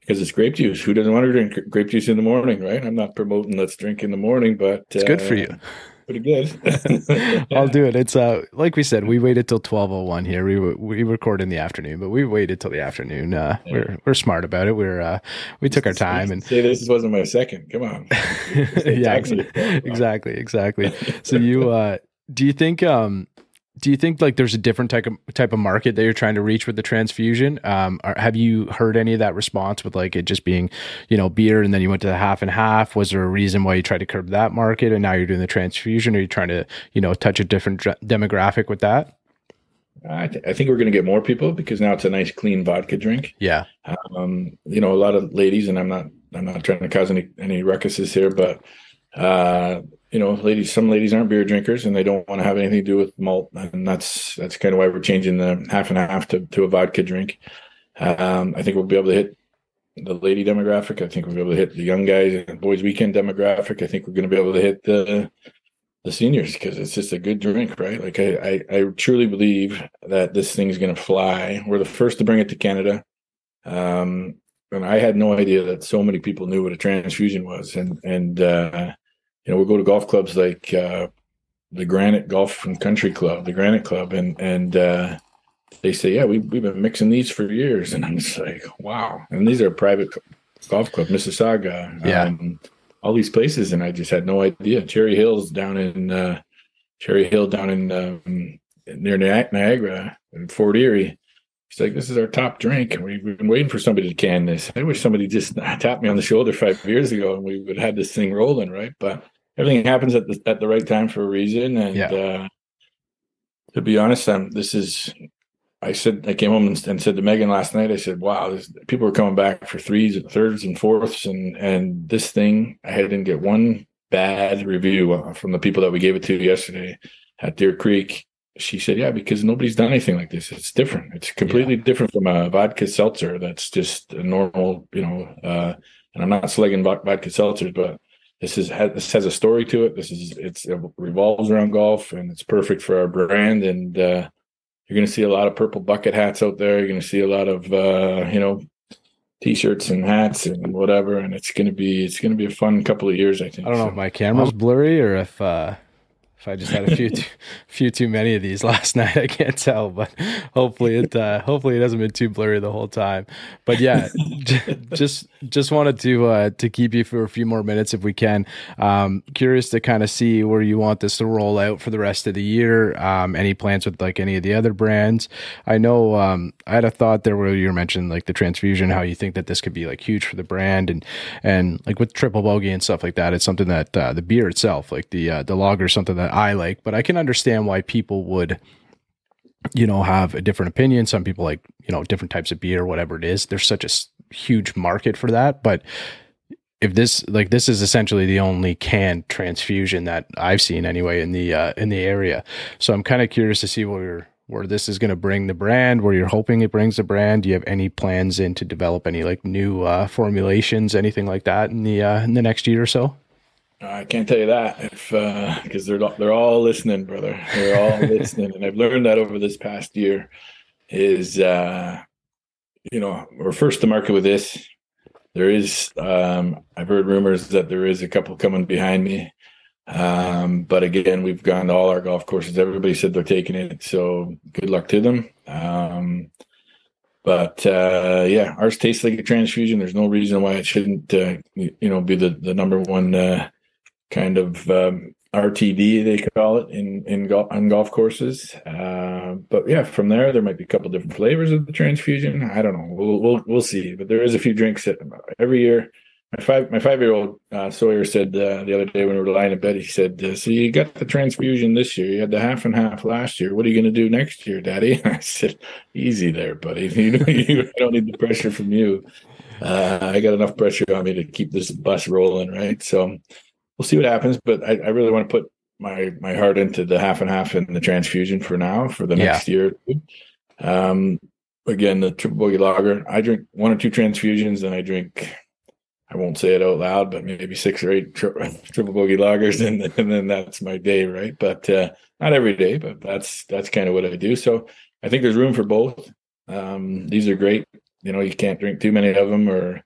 because it's grape juice. Who doesn't want to drink grape juice in the morning, right? I'm not promoting let's drink in the morning, but it's uh, good for uh, you. Pretty good. I'll do it. It's uh like we said, we waited till twelve oh one here. We we record in the afternoon, but we waited till the afternoon. Uh, yeah. We're we're smart about it. We're uh, we took our time and say this wasn't my second. Come on. yeah, exactly, exactly. So you uh do you think um do you think like there's a different type of type of market that you're trying to reach with the transfusion? Um, have you heard any of that response with like it just being, you know, beer and then you went to the half and half? Was there a reason why you tried to curb that market and now you're doing the transfusion? Are you trying to, you know, touch a different demographic with that? I, th- I think we're going to get more people because now it's a nice clean vodka drink. Yeah. Um, you know, a lot of ladies, and I'm not, I'm not trying to cause any any ruckuses here, but uh, you know, ladies, some ladies aren't beer drinkers and they don't want to have anything to do with malt, and that's that's kind of why we're changing the half and half to, to a vodka drink. Um, I think we'll be able to hit the lady demographic. I think we'll be able to hit the young guys and boys weekend demographic. I think we're going to be able to hit the the seniors because it's just a good drink, right? Like I, I, I truly believe that this thing's going to fly. We're the first to bring it to Canada. Um, and I had no idea that so many people knew what a transfusion was. And and uh, you know, we'll go to golf clubs like uh, the Granite Golf and Country Club, the Granite Club, and and uh, they say, yeah, we we've been mixing these for years, and I'm just like, wow. And these are private golf club, Mississauga, yeah, um, all these places, and I just had no idea. Cherry Hills down in uh, Cherry Hill down in um, near Niagara and Fort Erie He's like, this is our top drink. And we've been waiting for somebody to can this. I wish somebody just tapped me on the shoulder five years ago and we would have had this thing rolling, right? But everything happens at the at the right time for a reason. And yeah. uh, to be honest, I'm, this is. I said I came home and, and said to Megan last night. I said, "Wow, this, people are coming back for threes, and thirds, and fourths, and and this thing. I didn't get one bad review uh, from the people that we gave it to yesterday at Deer Creek she said, "Yeah, because nobody's done anything like this. It's different. It's completely yeah. different from a vodka seltzer. That's just a normal, you know. Uh, and I'm not slugging vodka seltzers, but this is this has a story to it. This is it's it revolves around golf, and it's perfect for our brand. And uh, you're going to see a lot of purple bucket hats out there. You're going to see a lot of uh, you know t-shirts and hats and whatever. And it's going to be it's going to be a fun couple of years. I think. I don't know if my camera's blurry or if. uh if I just had a few too, few too many of these last night, I can't tell, but hopefully it uh, hopefully it hasn't been too blurry the whole time. But yeah, just just wanted to uh, to keep you for a few more minutes if we can. Um, curious to kind of see where you want this to roll out for the rest of the year. Um, any plans with like any of the other brands? I know um, I had a thought there where you mentioned like the transfusion, how you think that this could be like huge for the brand, and and like with triple bogey and stuff like that. It's something that uh, the beer itself, like the uh, the lager, something that I like, but I can understand why people would you know have a different opinion some people like you know different types of beer whatever it is there's such a huge market for that but if this like this is essentially the only canned transfusion that I've seen anyway in the uh, in the area. So I'm kind of curious to see where where this is going to bring the brand, where you're hoping it brings the brand. Do you have any plans in to develop any like new uh, formulations, anything like that in the uh, in the next year or so? I can't tell you that if because uh, they're they're all listening, brother. They're all listening, and I've learned that over this past year. Is uh, you know we're first to market with this. There is um, I've heard rumors that there is a couple coming behind me, um, but again we've gone to all our golf courses. Everybody said they're taking it, so good luck to them. Um, but uh, yeah, ours tastes like a transfusion. There's no reason why it shouldn't, uh, you know, be the the number one uh, kind of um, RTD they call it in in golf on golf courses. Uh, but yeah, from there there might be a couple different flavors of the transfusion. I don't know. We'll we'll we'll see. But there is a few drinks that every year. My five my five year old uh, Sawyer said uh, the other day when we were lying in bed, he said, uh, "So you got the transfusion this year. You had the half and half last year. What are you going to do next year, Daddy?" I said, "Easy there, buddy. You, you I don't need the pressure from you. Uh, I got enough pressure on me to keep this bus rolling, right?" So we'll see what happens. But I, I, really want to put my my heart into the half and half and the transfusion for now for the next yeah. year. Um, again, the triple bogey lager. I drink one or two transfusions, and I drink. I won't say it out loud, but maybe six or eight tri- triple bogey lagers, and, and, then that's my day, right? But uh, not every day, but that's that's kind of what I do. So I think there's room for both. Um, these are great. You know, you can't drink too many of them, or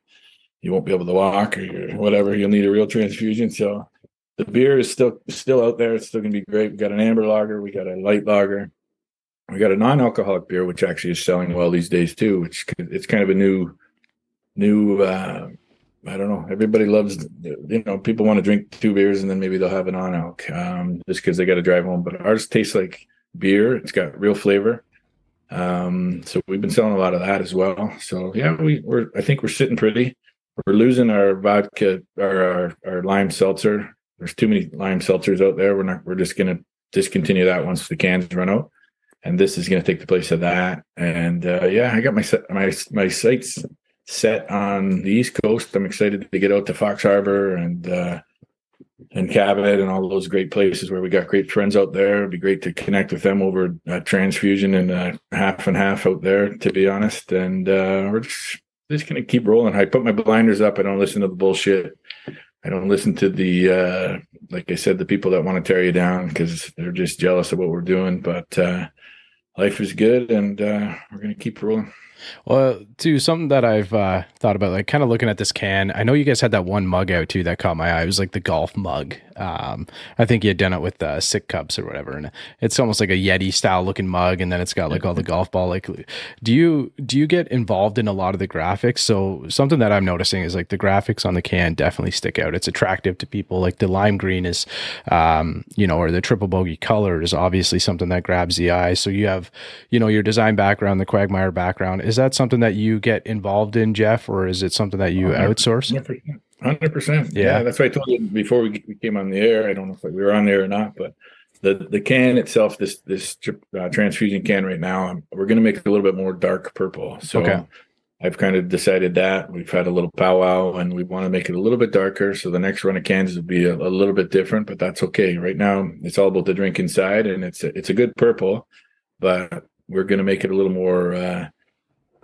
you won't be able to walk or whatever. You'll need a real transfusion. So the beer is still still out there. It's still gonna be great. We got an amber lager, we got a light lager, we got a non-alcoholic beer, which actually is selling well these days too. Which it's kind of a new new. Uh, I don't know. Everybody loves, you know, people want to drink two beers and then maybe they'll have an on alc um, just because they got to drive home. But ours tastes like beer. It's got real flavor. Um, so we've been selling a lot of that as well. So yeah, we, we're I think we're sitting pretty we're losing our vodka or our, our lime seltzer. There's too many lime seltzers out there. We're not. We're just going to discontinue that once the cans run out, and this is going to take the place of that. And uh, yeah, I got my set my my sights set on the East Coast. I'm excited to get out to Fox Harbour and uh, and Cabot and all those great places where we got great friends out there. It'd be great to connect with them over transfusion and uh, half and half out there, to be honest. And uh, we're just just gonna keep rolling. I put my blinders up. I don't listen to the bullshit. I don't listen to the uh, like I said, the people that want to tear you down because they're just jealous of what we're doing. But uh, life is good, and uh, we're gonna keep rolling. Well, too, something that I've uh, thought about, like kind of looking at this can. I know you guys had that one mug out too that caught my eye. It was like the golf mug. Um, I think you had done it with uh, Sick Cups or whatever, and it's almost like a Yeti style looking mug, and then it's got like all the golf ball. Like, do you do you get involved in a lot of the graphics? So something that I'm noticing is like the graphics on the can definitely stick out. It's attractive to people. Like the lime green is, um, you know, or the triple bogey color is obviously something that grabs the eye. So you have, you know, your design background, the Quagmire background. Is that something that you get involved in, Geoff, or is it something that you outsource? Hundred percent. Yeah. that's why I told you before we, we came on the air. I don't know if we were on there or not, but the the can itself, this this uh, transfusion can right now, um, we're going to make it a little bit more dark purple. So okay. I've kind of decided that we've had a little powwow and we want to make it a little bit darker. So the next run of cans will be a, a, little bit different, but that's okay. Right now, it's all about the drink inside, and it's a, it's a good purple, but we're going to make it a little more uh,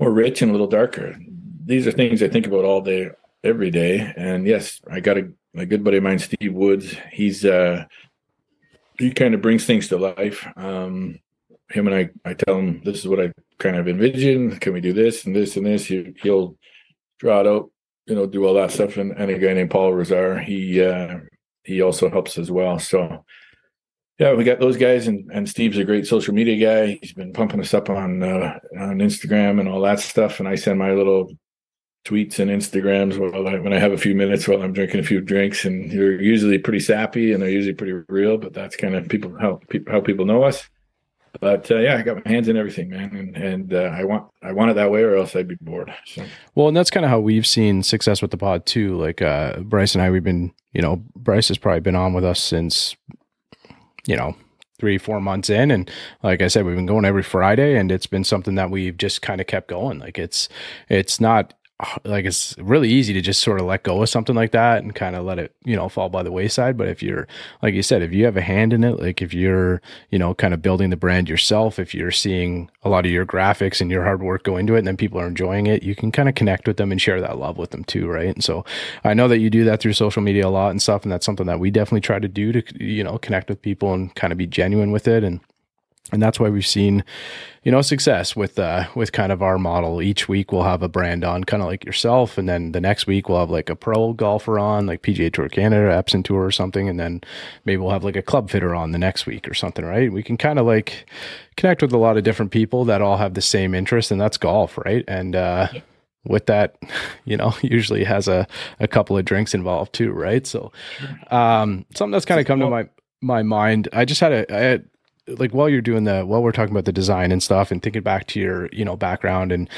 more rich and a little darker. These are things I think about all day, every day. And yes, I got a, a good buddy of mine, Steve Woods. He's uh, he kind of brings things to life. Um, him and I, I tell him this is what I kind of envision. Can we do this and this and this? He, he'll draw it out, you know, do all that stuff. And, and a guy named Paul Rosar, he uh, he also helps as well. So yeah, we got those guys, and, and Steve's a great social media guy. He's been pumping us up on uh, on Instagram and all that stuff. And I send my little tweets and Instagrams while I, when I have a few minutes while I'm drinking a few drinks, and they're usually pretty sappy and they're usually pretty real. But that's kind of people how people how people know us. But uh, yeah, I got my hands in everything, man, and and uh, I want I want it that way, or else I'd be bored. So. Well, and that's kind of how we've seen success with the pod too. Like uh, Bryce and I, we've been, you know, Bryce has probably been on with us since, you know, three four months in. And like i said we've been going every friday and it's been something that we've just kind of kept going. Like it's it's not like it's really easy to just sort of let go of something like that and kind of let it you know fall by the wayside. But if you're like you said if you have a hand in it like if you're you know kind of building the brand yourself if you're seeing a lot of your graphics and your hard work go into it and then people are enjoying it you can kind of connect with them and share that love with them too right? And so i know that you do that through social media a lot and stuff and that's something that we definitely try to do to you know connect with people and kind of be genuine with it and and that's why we've seen you know success with uh with kind of our model. Each week we'll have a brand on kind of like yourself and then the next week we'll have like a pro golfer on like pga tour canada epson tour or something and then maybe we'll have like a club fitter on the next week or something right? We can kind of like connect with a lot of different people that all have the same interest and that's golf right? And uh with that, you know, usually has a, a couple of drinks involved too, right? So, um, something that's kind of come to my my mind. I just had a I had like while you're doing the while we're talking about the design and stuff and thinking back to your you know background and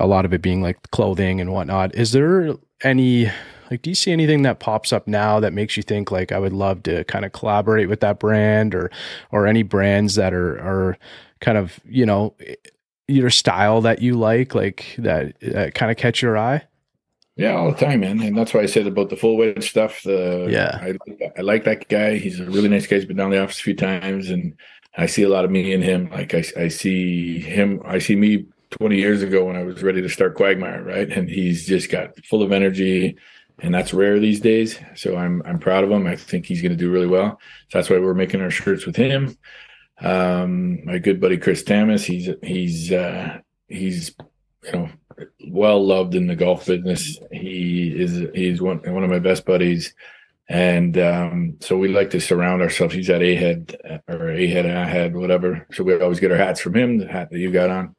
a lot of it being like clothing and whatnot is there any like do you see anything that pops up now that makes you think like i would love to kind of collaborate with that brand or or any brands that are are kind of you know your style that you like like that, that kind of catch your eye yeah, all the time, man. And that's why I said about the full wedge stuff. The yeah, I, I like that guy. He's a really nice guy. He's been down the office a few times, and I see a lot of me in him. Like I, I see him, I see me 20 years ago when I was ready to start Quagmire, right? And he's just got full of energy, and that's rare these days. So I'm I'm proud of him. I think he's going to do really well. So that's why we're making our shirts with him. Um, my good buddy Chris Tamas, he's he's uh, he's you know well loved in the golf business. He is he's one one of my best buddies. And um, so we like to surround ourselves. He's at A head or A head, and I head, whatever. So we always get our hats from him, the hat that you got on.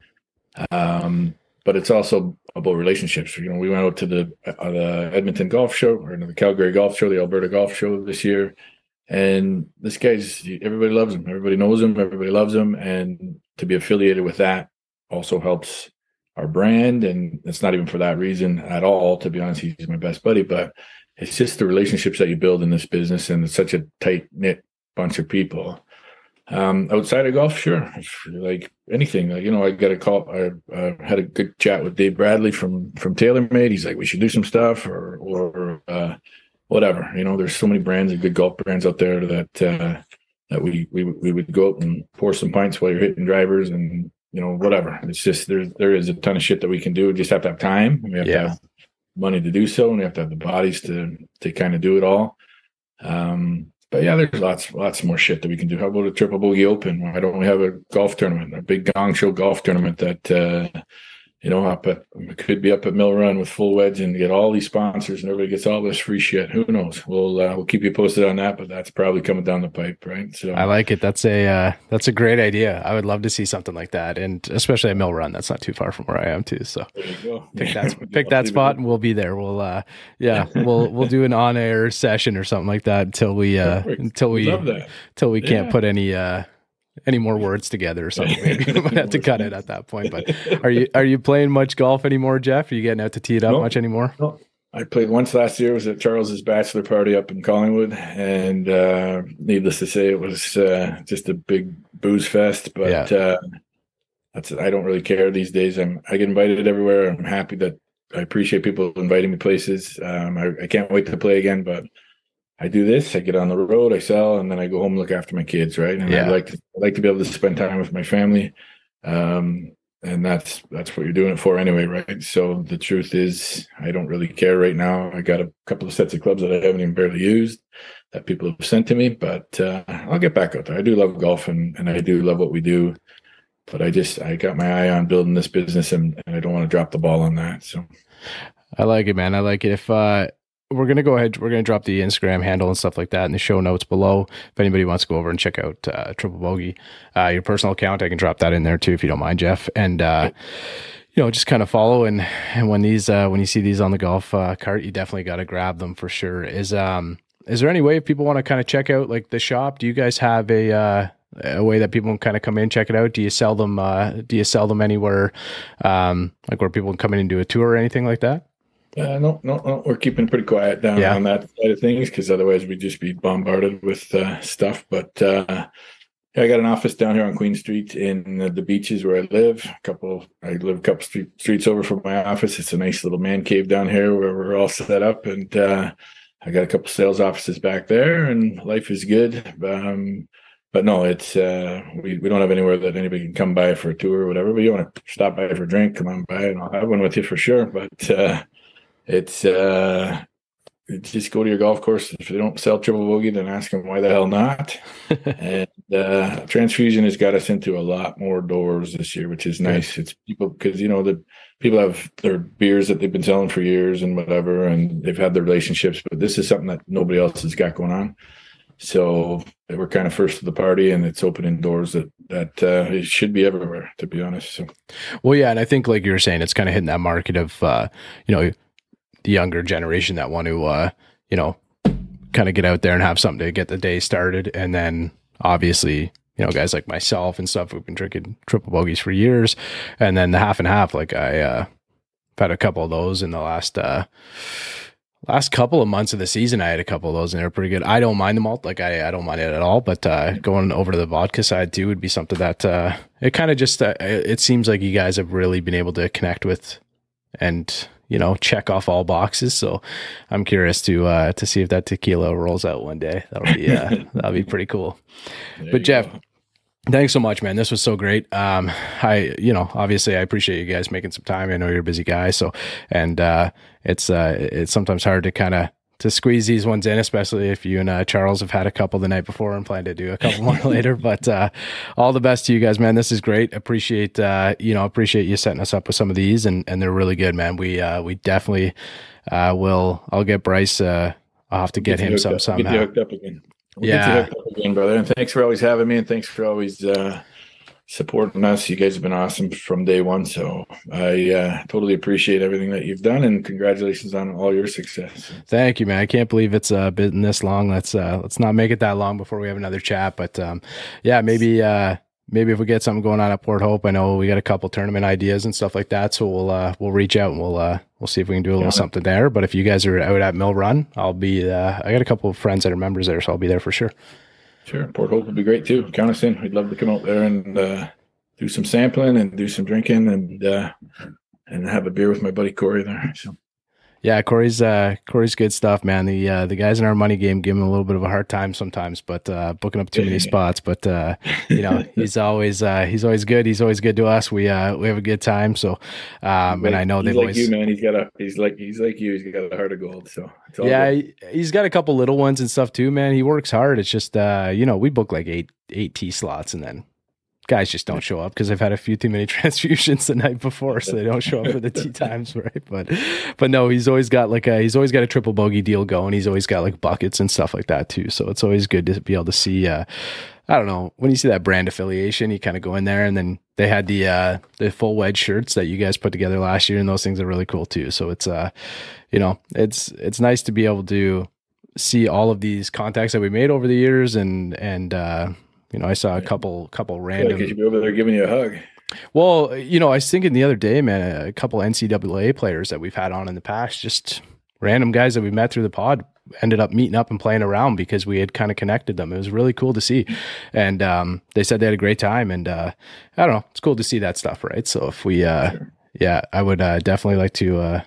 Um, but it's also about relationships. You know, we went out to the uh, the Edmonton Golf Show or the Calgary Golf Show, the Alberta Golf Show this year, and this guy's everybody loves him. Everybody knows him. Everybody loves him, and to be affiliated with that also helps our brand. And it's not even for that reason at all. To be honest, he's my best buddy, but it's just the relationships that you build in this business and it's such a tight knit bunch of people. Um, outside of golf sure. Like anything. Like, you know i got a call i uh, had a good chat with dave bradley from from taylormade. He's like we should do some stuff or or uh, whatever. You know there's so many brands and good golf brands out there that uh, that we, we we would go out and pour some pints while you're hitting drivers and you know whatever. It's just there there is a ton of shit that we can do. We just have to have time. We have yeah. to have money to do so, and we have to have the bodies to to kind of do it all. Um, but yeah, there's lots lots more shit that we can do. How about a Triple Bogey Open? Why don't we have a golf tournament, a big gong show golf tournament that uh, you know, up at could be up at Mill Run with full wedge and get all these sponsors and everybody gets all this free shit. Who knows? We'll uh, we'll keep you posted on that, but that's probably coming down the pipe, right? So I like it. That's a uh, that's a great idea. I would love to see something like that, and especially at Mill Run. That's not too far from where I am too. So pick that pick that spot, and we'll be there. We'll uh, yeah, we'll we'll do an on air session or something like that until we uh until we until we can't put any uh any more words together or something. Maybe we might have to cut it at that point. But are you are you playing much golf anymore, Geoff? Are you getting out to tee it up no, much anymore? No. I played once last year. It was at Charles's bachelor party up in Collingwood, and uh, needless to say, it was uh, just a big booze fest. But yeah. uh, that's I don't really care these days. I'm I get invited everywhere. I'm happy that I appreciate people inviting me places. Um, I, I can't wait to play again, but I do this, I get on the road, I sell, and then I go home and look after my kids, right? And yeah. I like to I like to be able to spend time with my family. Um, and that's that's what you're doing it for anyway, right? So the truth is I don't really care right now. I got a couple of sets of clubs that I haven't even barely used that people have sent to me, but uh, I'll get back out there. I do love golf and, and I do love what we do. But I just I got my eye on building this business and, and I don't want to drop the ball on that. So I like it, man. I like it. If uh we're gonna go ahead. We're gonna drop the Instagram handle and stuff like that in the show notes below. If anybody wants to go over and check out uh, Triple Bogey, uh, your personal account, I can drop that in there too if you don't mind, Geoff. And uh, you know, just kind of follow and and when these uh, when you see these on the golf uh, cart, you definitely got to grab them for sure. Is um is there any way if people want to kind of check out like the shop? Do you guys have a uh, a way that people can kind of come in check it out? Do you sell them? Uh, do you sell them anywhere, um, like where people can come in and do a tour or anything like that? Uh, no, no, no. We're keeping pretty quiet down yeah. on that side of things because otherwise we'd just be bombarded with uh, stuff. But uh, I got an office down here on Queen Street in the beaches where I live. A couple, I live a couple street, streets over from my office. It's a nice little man cave down here where we're all set up, and uh, I got a couple sales offices back there, and life is good. Um, but no, it's uh, we we don't have anywhere that anybody can come by for a tour or whatever. But you want to stop by for a drink, come on by, and I'll have one with you for sure. But uh, it's uh, just go to your golf course. If they don't sell triple bogey, then ask them why the hell not. and uh, transfusion has got us into a lot more doors this year, which is nice. It's people because you know the people have their beers that they've been selling for years and whatever, and they've had their relationships. But this is something that nobody else has got going on. So we're kind of first to the party, and it's opening doors that that uh, it should be everywhere. To be honest, so well, yeah, and I think like you were saying, it's kind of hitting that market of uh, you know the younger generation that want to, uh, you know, kind of get out there and have something to get the day started. And then obviously, you know, guys like myself and stuff, we've been drinking triple bogeys for years. And then the half and half, like I, uh, had a couple of those in the last, uh, last couple of months of the season. I had a couple of those and they're pretty good. I don't mind the malt. Like I, I don't mind it at all, but, uh, going over to the vodka side too would be something that, uh, it kind of just, uh, it seems like you guys have really been able to connect with and, you know check off all boxes. So I'm curious to uh, to see if that tequila rolls out one day. That'll be uh, that'll be pretty cool. There but Geoff. Go. Thanks so much, man. This was so great. Um, I, you know, obviously I appreciate you guys making some time. I know you're a busy guy. So, and, uh, it's, uh, it's sometimes hard to kind of to squeeze these ones in, especially if you and uh, Charles have had a couple the night before and plan to do a couple more later. But uh, all the best to you guys, man. This is great. Appreciate uh, you know appreciate you setting us up with some of these, and and they're really good, man. We uh, we definitely uh, will. I'll get Bryce. Uh, I'll have to get, get him some up, somehow. Get you hooked up again. We'll yeah, get you hooked up again, brother. And thanks for always having me, and thanks for always supporting us. You guys have been awesome from day one. So I uh, totally appreciate everything that you've done and congratulations on all your success. Thank you, man. I can't believe it's uh, been this long. Let's uh, let's not make it that long before we have another chat. But um, yeah, maybe uh, maybe if we get something going on at Port Hope, I know we got a couple tournament ideas and stuff like that. So we'll uh, we'll reach out and we'll uh, we'll see if we can do a little something there. But if you guys are out at Mill Run, I'll be. Uh, I got a couple of friends that are members there, so I'll be there for sure. Sure, Port Hope would be great too. Count us in. We'd love to come out there and uh, do some sampling and do some drinking and uh, and have a beer with my buddy Cori there. So. Yeah, Cori's uh, Cori's good stuff, man. The uh, the guys in our money game give him a little bit of a hard time sometimes, but uh, booking up too many spots. But uh, you know, he's always uh, he's always good. He's always good to us. We uh, we have a good time. So, um, like, and I know they've like always you, man. He's got a he's like he's like you. He's got a heart of gold. So yeah, he, has got a couple little ones and stuff too, man. He works hard. It's just uh, you know, we book like eight eight T slots, and then guys just don't show up because they've had a few too many transfusions the night before, so they don't show up for the tee times, right? But but no, he's always got like a he's always got a triple bogey deal going. He's always got like buckets and stuff like that too. So it's always good to be able to see. Uh, I don't know when you see that brand affiliation, you kind of go in there, and then they had the uh, the full wedge shirts that you guys put together last year, and those things are really cool too. So it's uh, you know, it's it's nice to be able to see all of these contacts that we made over the years, and and uh, you know, I saw a couple couple random. Like be over there giving you a hug. Well, you know, I was thinking the other day, man, a couple NCAA players that we've had on in the past, just random guys that we met through the pod ended up meeting up and playing around because we had kind of connected them. It was really cool to see. And um, they said they had a great time. And uh, I don't know, it's cool to see that stuff, right? So if we, uh, sure. yeah, I would uh, definitely like to uh,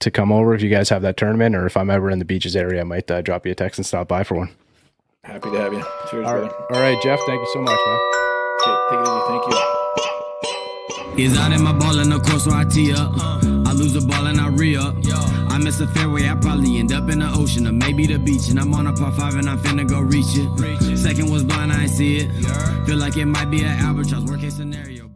to come over if you guys have that tournament, or if I'm ever in the beaches area, I might uh, drop you a text and stop by for one. Happy to have you. Cheers, all right, all right Geoff. Thank you so much, man. Okay, take it easy. Thank you. Is out in my ball and of course I tee up. Uh, I lose a ball and I re up. I miss a fairway, I probably end up in the ocean or maybe the beach. And I'm on a par five and I'm finna go reach it. Second was blind, I ain't see it. Feel like it might be an albatross, worst case scenario.